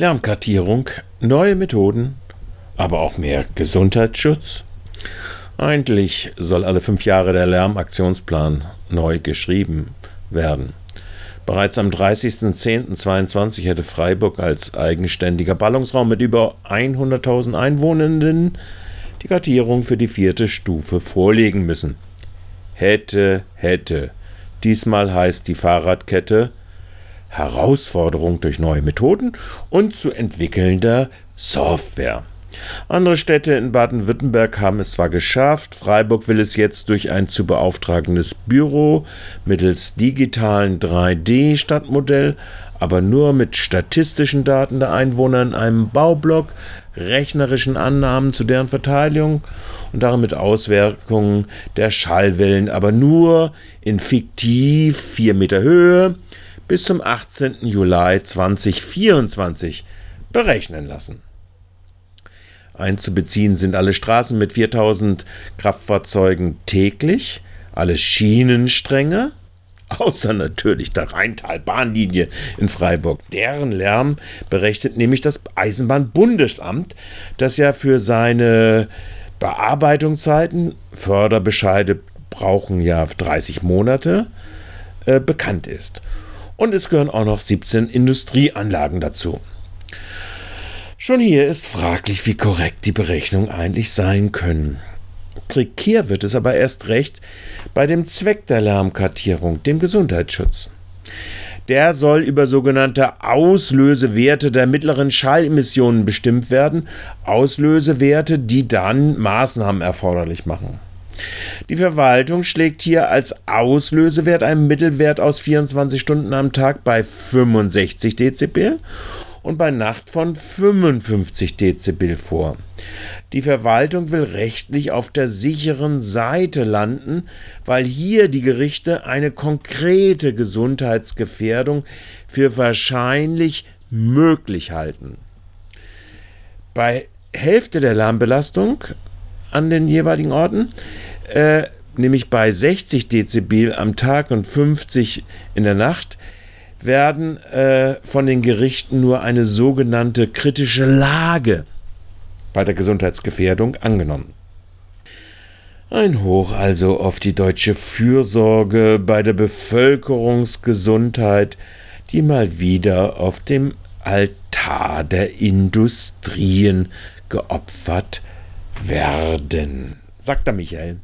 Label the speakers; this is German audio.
Speaker 1: Lärmkartierung, neue Methoden, aber auch mehr Gesundheitsschutz. Eigentlich soll alle fünf Jahre der Lärmaktionsplan neu geschrieben werden. Bereits am 30.10.22 hätte Freiburg als eigenständiger Ballungsraum mit über 100.000 Einwohnenden die Kartierung für die vierte Stufe vorlegen müssen. Hätte, hätte. Diesmal heißt die Fahrradkette Herausforderung durch neue Methoden und zu entwickelnder Software. Andere Städte in Baden-Württemberg haben es zwar geschafft, Freiburg will es jetzt durch ein zu beauftragendes Büro mittels digitalen 3D-Stadtmodell, aber nur mit statistischen Daten der Einwohner in einem Baublock, rechnerischen Annahmen zu deren Verteilung und darin mit Auswirkungen der Schallwellen, aber nur in fiktiv 4 Meter Höhe bis zum 18. Juli 2024 berechnen lassen. Einzubeziehen sind alle Straßen mit 4000 Kraftfahrzeugen täglich, alle Schienenstränge, außer natürlich der Rheintal-Bahnlinie in Freiburg. Deren Lärm berechnet nämlich das Eisenbahnbundesamt, das ja für seine Bearbeitungszeiten, Förderbescheide brauchen ja 30 Monate, äh, bekannt ist und es gehören auch noch 17 Industrieanlagen dazu. Schon hier ist fraglich, wie korrekt die Berechnungen eigentlich sein können. Prekär wird es aber erst recht bei dem Zweck der Lärmkartierung, dem Gesundheitsschutz. Der soll über sogenannte Auslösewerte der mittleren Schallemissionen bestimmt werden, Auslösewerte, die dann Maßnahmen erforderlich machen. Die Verwaltung schlägt hier als Auslösewert einen Mittelwert aus 24 Stunden am Tag bei 65 Dezibel und bei Nacht von 55 Dezibel vor. Die Verwaltung will rechtlich auf der sicheren Seite landen, weil hier die Gerichte eine konkrete Gesundheitsgefährdung für wahrscheinlich möglich halten. Bei Hälfte der Lärmbelastung an den jeweiligen Orten äh, nämlich bei 60 Dezibel am Tag und 50 in der Nacht, werden äh, von den Gerichten nur eine sogenannte kritische Lage bei der Gesundheitsgefährdung angenommen. Ein Hoch also auf die deutsche Fürsorge bei der Bevölkerungsgesundheit, die mal wieder auf dem Altar der Industrien geopfert werden sagt der Michael.